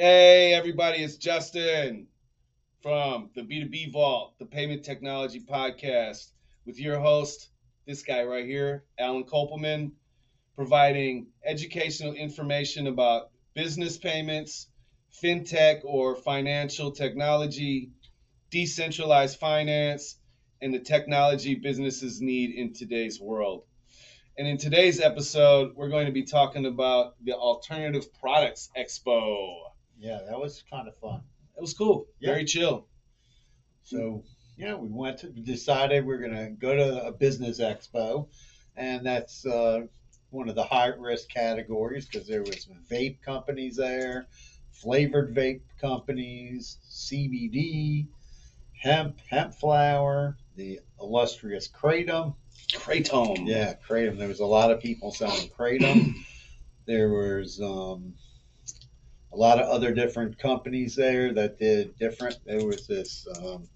Hey, everybody, it's Justin from the B2B Vault, the Payment Technology Podcast, with your host, this guy right here, Alan Kopelman, providing educational information about business payments, fintech or financial technology, decentralized finance, and the technology businesses need in today's world. And in today's episode, we're going to be talking about the Alternative Products Expo. Yeah, that was kind of fun. It was cool, Yeah. very chill. So, yeah, we went to decided we're going to go to a business expo, and that's uh, one of the high risk categories because there was vape companies there, flavored vape companies, CBD, hemp, hemp flower, the illustrious kratom. Kratom. Yeah, kratom. There was a lot of people selling kratom. there was um, a lot of other different companies there that did different. There was this um,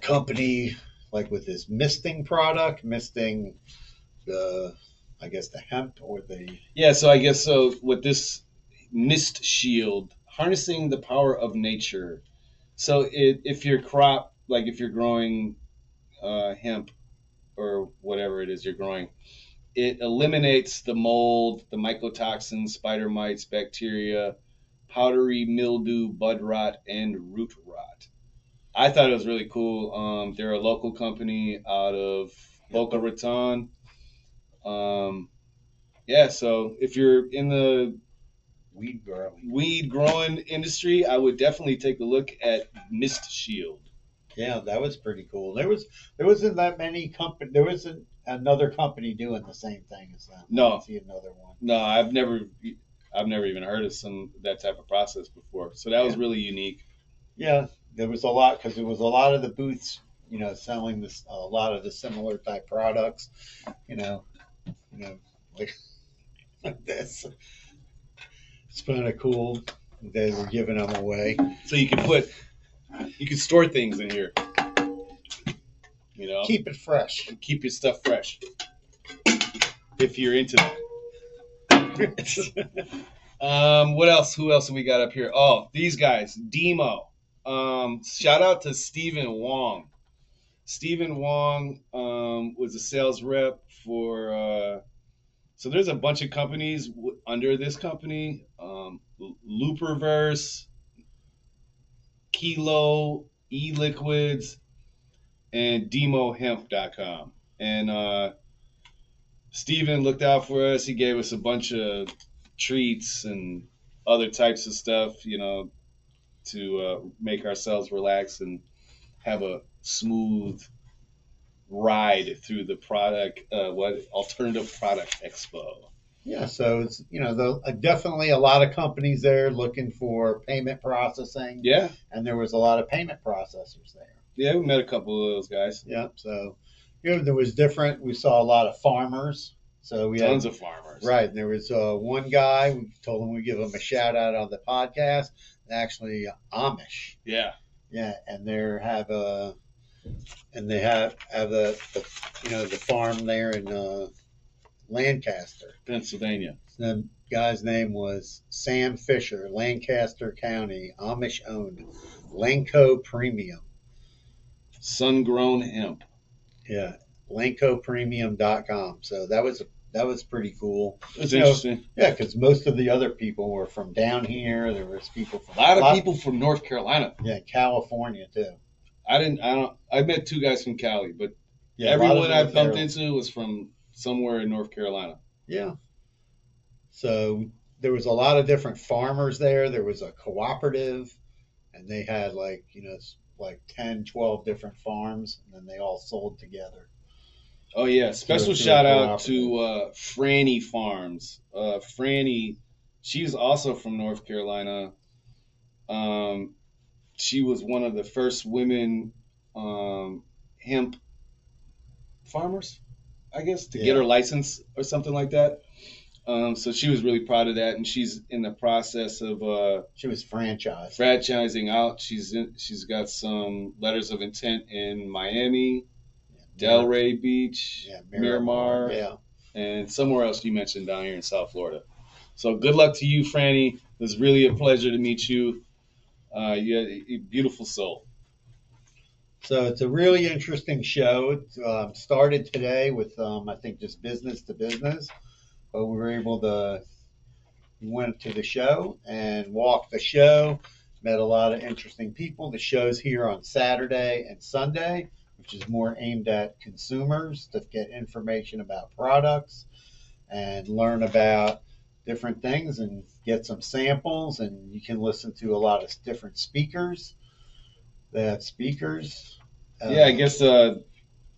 company like with this misting product, misting the, I guess the hemp or the Yeah, so I guess so with this mist shield, harnessing the power of nature. So it, if your crop, like if you're growing uh, hemp or whatever it is you're growing, it eliminates the mold, the mycotoxins, spider mites, bacteria, powdery mildew, bud rot, and root rot. I thought it was really cool. Um, they're a local company out of Boca Raton. Um, yeah, so if you're in the weed growing. weed growing industry, I would definitely take a look at Mist Shield. Yeah, that was pretty cool. There was there wasn't that many company. There wasn't another company doing the same thing as them. No. I see another one. No, I've never, I've never even heard of some that type of process before. So that was really unique. Yeah, there was a lot because there was a lot of the booths, you know, selling this a lot of the similar type products, you know, you know, like, like this. It's kind of cool. That They were giving them away. So you can put, you can store things in here. You know, keep, it fresh. keep your stuff fresh. If you're into that. Um, what else? Who else have we got up here? Oh, these guys, Demo. Um, shout out to Stephen Wong. Stephen Wong um, was a sales rep for. Uh, so there's a bunch of companies w- under this company: um, Looperverse, Kilo, eLiquids, and DemoHemp.com. And uh, Stephen looked out for us. He gave us a bunch of treats and other types of stuff, you know, to uh, make ourselves relax and have a smooth ride through the product, uh, what alternative product expo. Yeah, so it's you know, the, uh, definitely a lot of companies there looking for payment processing, Yeah, and there was a lot of payment processors there. Yeah, we met a couple of those guys. Yeah, so you know, there was different. We saw a lot of farmers. So we had Tons of farmers. Right. There was uh, one guy, we told him we'd give him a shout out on the podcast, actually Amish. Yeah. Yeah. And they have a, and they have, have the, the, you know, the farm there in uh, Lancaster. Pennsylvania. The guy's name was Sam Fisher, Lancaster County, Amish owned, Lanco Premium. Sun grown hemp. Yeah. LancoPremium.com. So that was, that was pretty cool. That's You know, interesting. Yeah, because most of the other people were from down here. There was people from A lot of people from North Carolina. Yeah, California too. I didn't. I don't. I met two guys from Cali, but Yeah, a everyone I bumped Carol- into was from somewhere in North Carolina. Yeah. So there was a lot of different farmers there. There was a cooperative, and they had like you know like 10, 12 different farms, and then they all sold together. Oh yeah! Special a shout out to uh, Franny Farms. Uh, Franny, she's also from North Carolina. Um, she was one of the first women um, hemp farmers, I guess, to get her license or something like that. Um, so she was really proud of that, and she's in the process of uh, She was franchised. franchising out. She's in, she's got some letters of intent in Miami, Delray Beach, yeah, Miramar, Yeah. and somewhere else you mentioned down here in South Florida. So good luck to you, Franny. It was really a pleasure to meet you. Uh, you're a beautiful soul. So it's a really interesting show. It um, started today with, um, I think, just business to business, but we were able to we went to the show and walked the show. Met a lot of interesting people. The show's here on Saturday and Sunday, which is more aimed at consumers to get information about products and learn about different things and get some samples. And you can listen to a lot of different speakers. They have speakers. Uh, yeah, I guess uh,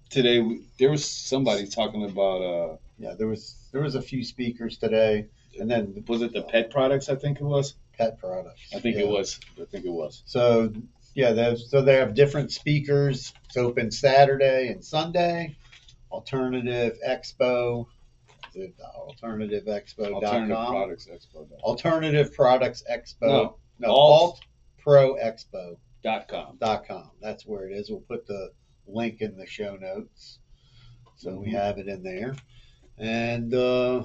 today we, there was somebody talking about. Uh, yeah, there was there was a few speakers today, and then was it the pet products? I think it was. pet products. I think Yeah. it was. I think it was. So yeah, there's, so they have different speakers. It's open Saturday and Sunday. Alternative Expo. Is it Alternative AlternativeExpo.com. Products Expo. Alternative Products Expo. No, no Alt- AltProExpo.com. Dot com. That's where it is. We'll put the link in the show notes. So we Mhm. have it in there. And uh,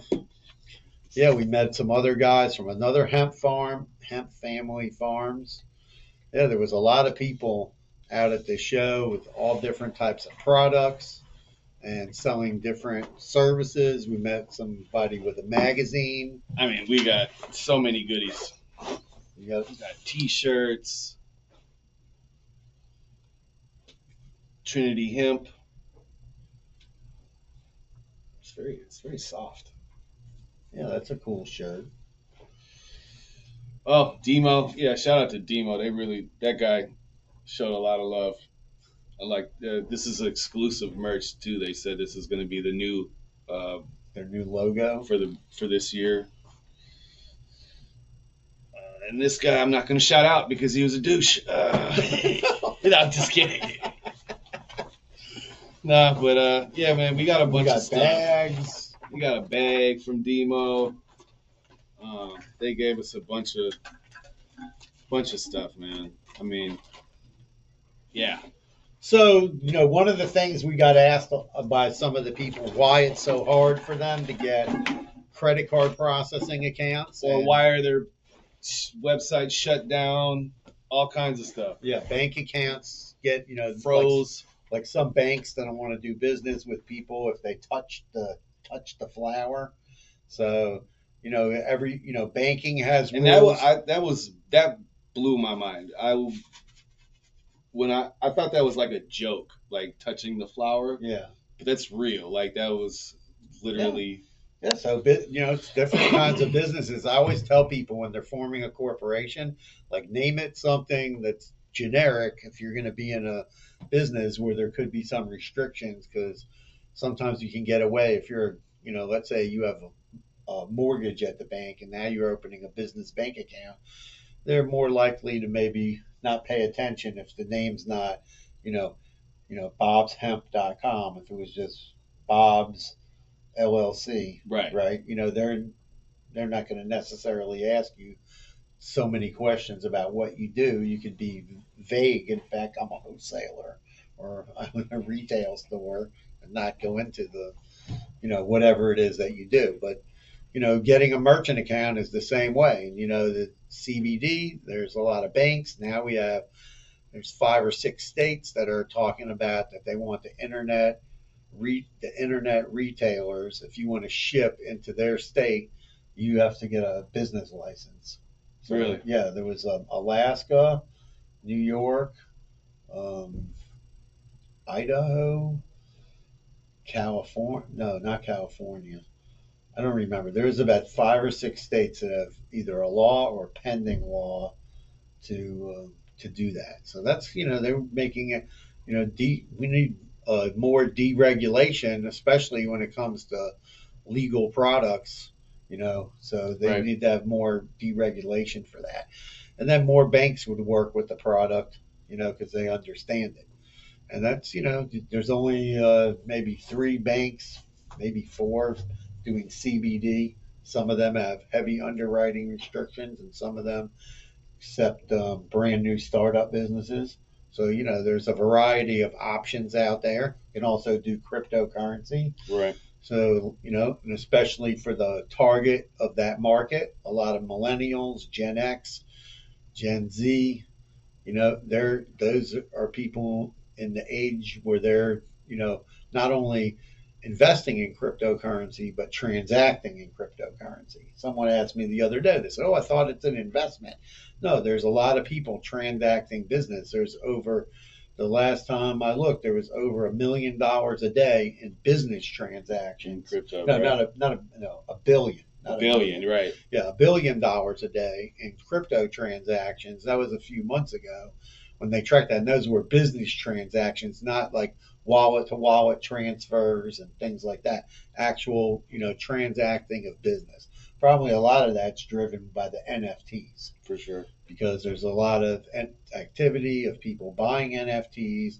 yeah, we met some other guys from another hemp farm, hemp family farms. Yeah, there was a lot of people out at the show with all different types of products and selling different services. We met somebody with a magazine. I mean, we got so many goodies. We got We got T-shirts, Trinity Hemp. It's very, it's very soft. yeah, that's a cool shirt. Oh, Demo. Yeah, shout out to Demo. They really, that guy showed a lot of love. I like, uh, this is exclusive merch too. They said this is going to be the new, uh, Their new logo. for the, for this year. Uh, and this guy, I'm not going to shout out because he was a douche. Uh, no, I'm just kidding. Nah, but, uh, yeah, man, we got a We bunch got of stuff. bags. We got a bag from Demo. Um, they gave us a bunch of bunch of stuff, man. I mean, yeah, So, you know, one of the things we got asked by some of the people why it's so hard for them to get credit card processing accounts. or and- why are their websites shut down? All kinds of stuff. Yeah, bank accounts get, you know, Froze. like some banks that don't want to do business with people if they touch the touch the flower. So, you know, every you know, banking has and that was I, that was that blew my mind. I when I I thought that was like a joke, like touching the flower, yeah. but that's real. Like that was literally. Yeah, so you know, it's different kinds of businesses. I always tell people when they're forming a corporation, like name it something that's generic if you're going to be in a business where there could be some restrictions because sometimes you can get away if you're, you know, let's say you have a, a mortgage at the bank and now you're opening a business bank account, they're more likely to maybe not pay attention if the name's not, you know, you know, bobshemp.com if it was just Bob's LLC Right. right? You know, they're they're not going to necessarily ask you so many questions about what you do. You could be vague. In fact, I'm a wholesaler or I'm in a retail store and not go into the, you know, whatever it is that you do. But, you know, getting a merchant account is the same way. And, you know, the CBD, there's a lot of banks. Now we have, there's five or six states that are talking about that they want the internet re, the internet retailers, if you want to ship into their state, you have to get a business license. So, Really? Yeah, there was um, Alaska, New York, um, Idaho, California. No, not California. I don't remember. There's about five or six states that have either a law or pending law to uh, to do that. So that's you know they're making it. You know, de- we need uh, more deregulation, especially when it comes to legal products. You know, so they Right. need to have more deregulation for that, and then more banks would work with the product. You know, because they understand it, and that's you know, there's only uh, maybe three banks, maybe four, doing CBD. Some of them have heavy underwriting restrictions, and some of them accept um, brand new startup businesses. So, you know, there's a variety of options out there. You can also do cryptocurrency. Right. So, you know, and especially for the target of that market, a lot of millennials, Gen X, Gen Z, you know, they're those are people in the age where they're, you know, not only investing in cryptocurrency but transacting in cryptocurrency. Someone asked me the other day, they said, "Oh, I thought it's an investment." No, there's a lot of people transacting business. There's over the last time I looked, there was over a million dollars a day in business In transactions. crypto. No, right? not a not a no a billion. a Not billion, right? yeah, a billion dollars a day in crypto transactions. That was a few months ago when they tracked that. And those were business transactions, not like wallet to wallet transfers and things like that. Actual, you know, transacting of business. Probably a lot of that's driven by the NFTs For sure. Because there's a lot of activity of people buying NFTs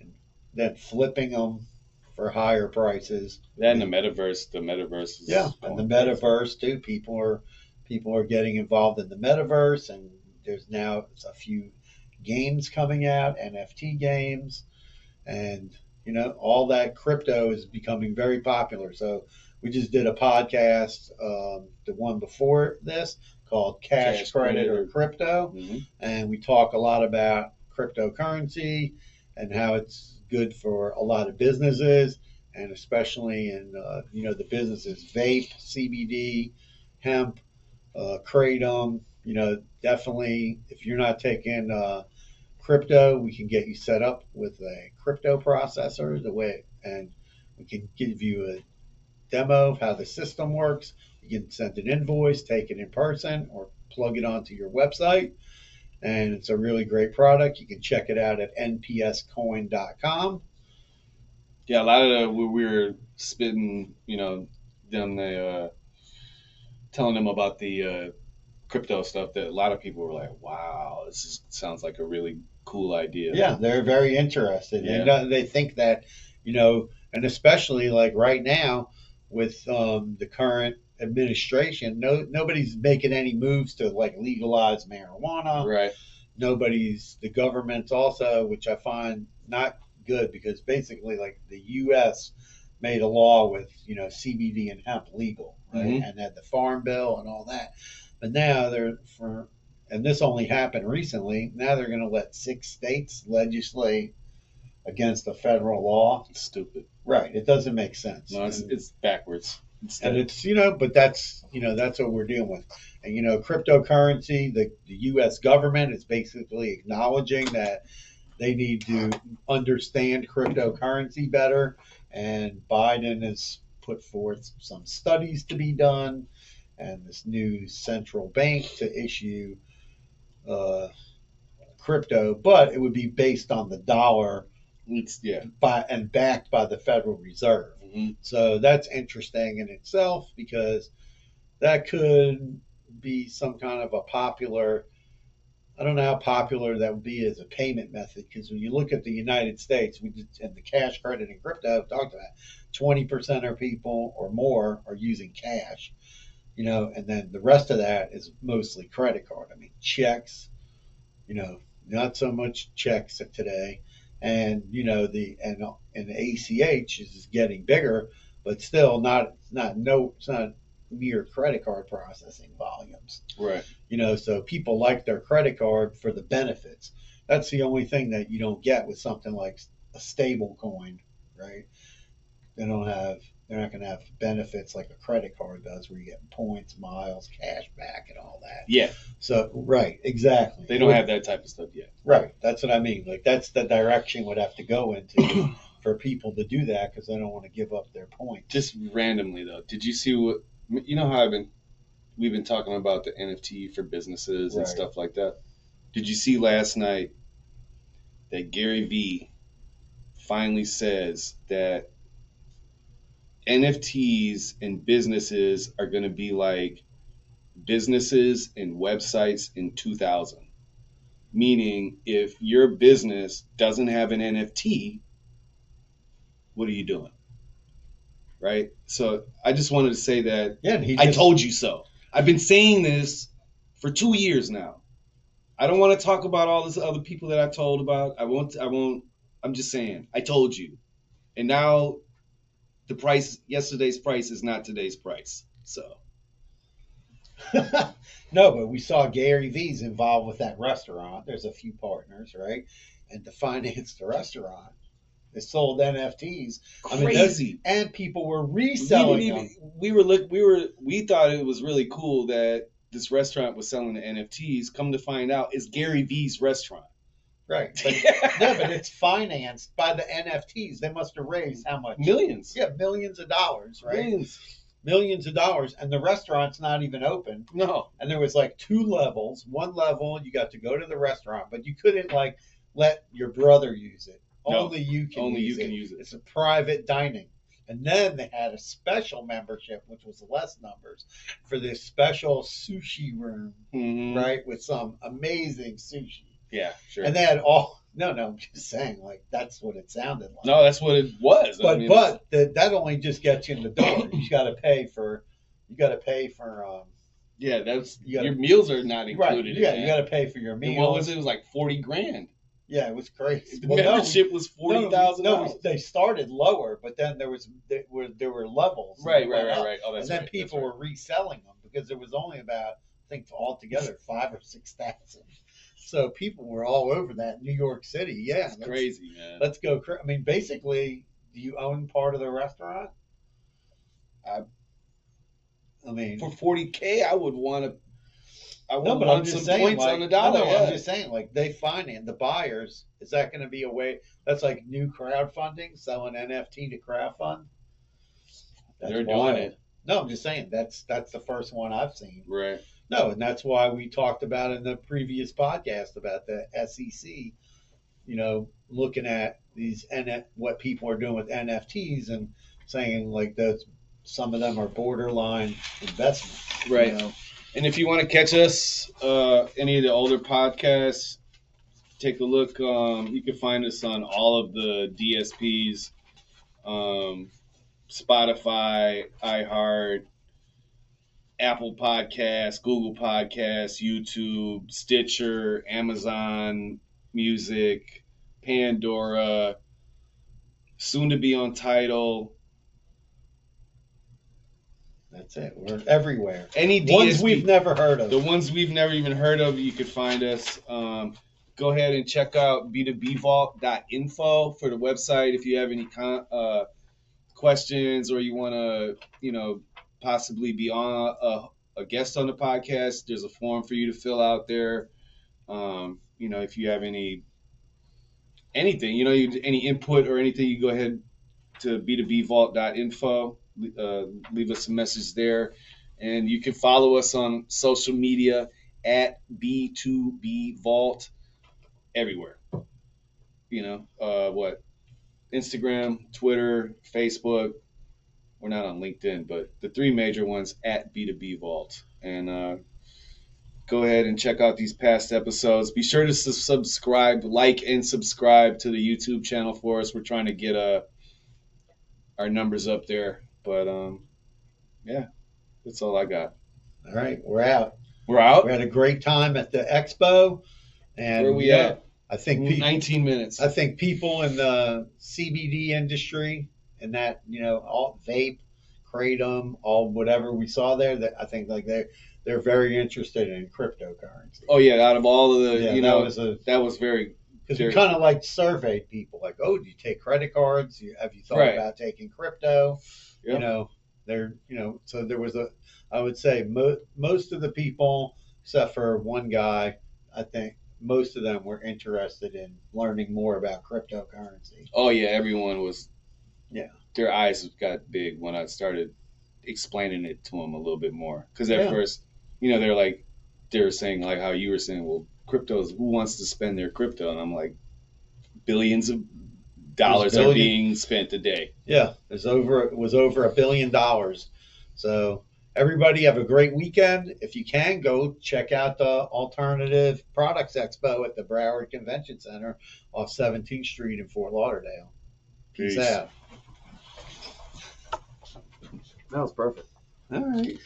and then flipping them for higher prices. And the metaverse. The metaverse is Yeah, and the metaverse too. People are people are getting involved in the metaverse, and there's now a few games coming out, NFT games, and you know all that crypto is becoming very popular. So we just did a podcast, um, the one before this called Cash, Cash Credit or Credit. Crypto, Mhm. and we talk a lot about cryptocurrency and how it's good for a lot of businesses and especially in uh, you know the businesses vape cbd hemp uh, kratom you know definitely if you're not taking uh, crypto we can get you set up with a crypto processor the way and we can give you a demo of how the system works you can send an invoice take it in person or plug it onto your website and it's a really great product. You can check it out at npscoin.com. Yeah, a lot of the we we were spitting, you know, them the uh, telling them about the uh, crypto stuff. That a lot of people were like, "Wow, this is, sounds like a really cool idea." Yeah, they're very interested, and Yeah. uh, they think that you know, and especially like right now with um, the current administration, no nobody's making any moves to like legalize marijuana. Right. Nobody's the government's also, which I find not good because basically like the U.S. made a law with you know CBD and hemp legal, right, Mhm. and had the farm bill and all that, but now they're for and this only happened recently. Now they're going to let six states legislate against the federal law. It's stupid. Right. It doesn't make sense. No, it's, it's backwards. And it's you know, but that's you know that's what we're dealing with. And you know, cryptocurrency, the, the U.S. government is basically acknowledging that they need to understand cryptocurrency better. And Biden has put forth some studies to be done, and this new central bank to issue uh, crypto, but it would be based on the dollar it's yeah. by and backed by the Federal Reserve. Mhm. So that's interesting in itself because that could be some kind of a popular. I don't know how popular that would be as a payment method because when you look at the United States, we did, and the cash, credit, and crypto I've talked about, twenty percent of people or more are using cash, you know, and then the rest of that is mostly credit card. I mean, checks, you know, not so much checks today, and you know the and and the ACH is getting bigger, but still not not no it's not mere credit card processing volumes. Right. You know, so people like their credit card for the benefits. That's the only thing that you don't get with something like a stable coin, right? They don't have they're not going to have benefits like a credit card does where you get points, miles, cash back and all that. Yeah. So, right, exactly. They don't have that type of stuff yet. Right. That's what I mean. Like that's the direction would have to go into for people to do that because they don't want to give up their points. Just randomly though, did you see what? You know how I've been. We've been talking about the NFT for businesses and Right. stuff like that. Did you see last night that Gary Vee finally says that NFTs and businesses are going to be like businesses and websites in 2000. Meaning, if your business doesn't have an NFT, what are you doing? Right? So I just wanted to say that Yeah, he I told you so. I've been saying this for two years now. I don't want to talk about all this other people that I've told about. I won't. I won't. I'm just saying. I told you, and now the price yesterday's price is not today's price. So no, but we saw Gary Vee's involved with that restaurant. There's a few partners, right? And to finance the restaurant, they sold NFTs. I mean, those- crazy. and people were reselling didn't them. we were look we were we thought it was really cool that this restaurant was selling the NFTs. Come to find out, it's Gary Vee's restaurant. Right. But, no, but it's financed by the NFTs. They must have raised how much? Millions. Yeah, millions of dollars, right? Millions. Millions of dollars. And the restaurant's not even open. No. And there was like two levels. One level, you got to go to the restaurant, but you couldn't like let your brother use it. No, Only you can Only you use can use it. It's a private dining. And then they had a special membership, which was less numbers, for this special sushi room, Mhm. right? With some amazing sushi. Yeah, sure. And they had all, no, no, I'm just saying, like, that's what it sounded like. no, that's what it was. but I mean, but the, that only just gets you in the door. you got to pay for, you got to pay for, um, yeah, that's You gotta- your meals are not right? included. Yeah, in you got to pay for your And meals. what was it? It was like forty grand. Yeah, it was crazy. The Well, no, membership was forty thousand No, no, they started lower, but then there was there were there were levels. Right, right, right, right. Oh, and then right, people right. were reselling them because there was only about I think altogether five or six thousand. So people were all over that New York City. Yeah, let's- crazy, man. Let's go. cra- I mean, basically, do you own part of the restaurant? I- I mean, For forty k, I would want to. I would no, but I'm want just some saying, points like, on the dollar. No, no, yeah. I'm just saying, like they finance the buyers. Is that going to be a way? That's like new crowdfunding, selling NFT to crowdfund. That's They're doing it. No, I'm just saying that's that's the first one I've seen. Right. No, and that's why we talked about in the previous podcast about the SEC. You know, looking at these and what people are doing with NFTs and saying like that some of them are borderline investment. you Right. know? And if you want to catch us, uh, any of the older podcasts, take a look. Um, you can find us on all of the DSPs, um, Spotify, iHeart, Apple Podcasts, Google Podcasts, YouTube, Stitcher, Amazon Music, Pandora, soon to be on Tidal. That's it. We're everywhere. Any Ones we've never heard of. The ones we've never even heard of, you could find us. Um, go ahead and check out b2bvault.info for the website if you have any con- uh, questions or you want to, you know, possibly be on a, a guest on the podcast. There's a form for you to fill out there. Um, you know, if you have any anything, you know, you, any input or anything, you go ahead to b2bvault.info. Uh, leave us a message there and you can follow us on social media at B2B Vault everywhere. You know, uh, what? Instagram, Twitter, Facebook. We're not on LinkedIn, but the three major ones at B2B Vault. And uh, go ahead and check out these past episodes. Be sure to subscribe, like, and subscribe to the YouTube channel for us. We're trying to get uh, our numbers up there. But um, yeah, that's all I got. All right, we're out. We're out. We had a great time at the expo, and Where we yeah, at? I think people, 19 minutes. I think people in the CBD industry and that you know all vape, kratom, all whatever we saw there. That I think like they they're very interested in cryptocurrency. Oh yeah, out of all of the, yeah, you that know, was a that was very because we kind of like surveyed people like, oh, do you take credit cards? You, have you thought Right. about taking crypto? Yep. You know, there, you know, so there was a, I would say mo- most of the people, except for one guy, I think most of them were interested in learning more about cryptocurrency. Oh yeah, everyone was. Yeah. Their eyes got big when I started explaining it to them a little bit more. Because at Yeah. first, you know, they're like, they were saying like how you were saying, well, crypto's who wants to spend their crypto, and I'm like, billions of dollars are being spent a day. Yeah, there's over it was over a billion dollars. So everybody have a great weekend. If you can go check out the Alternative Products Expo at the Broward Convention Center off 17th Street in Fort Lauderdale. Peace Peace. out. That was perfect. All right.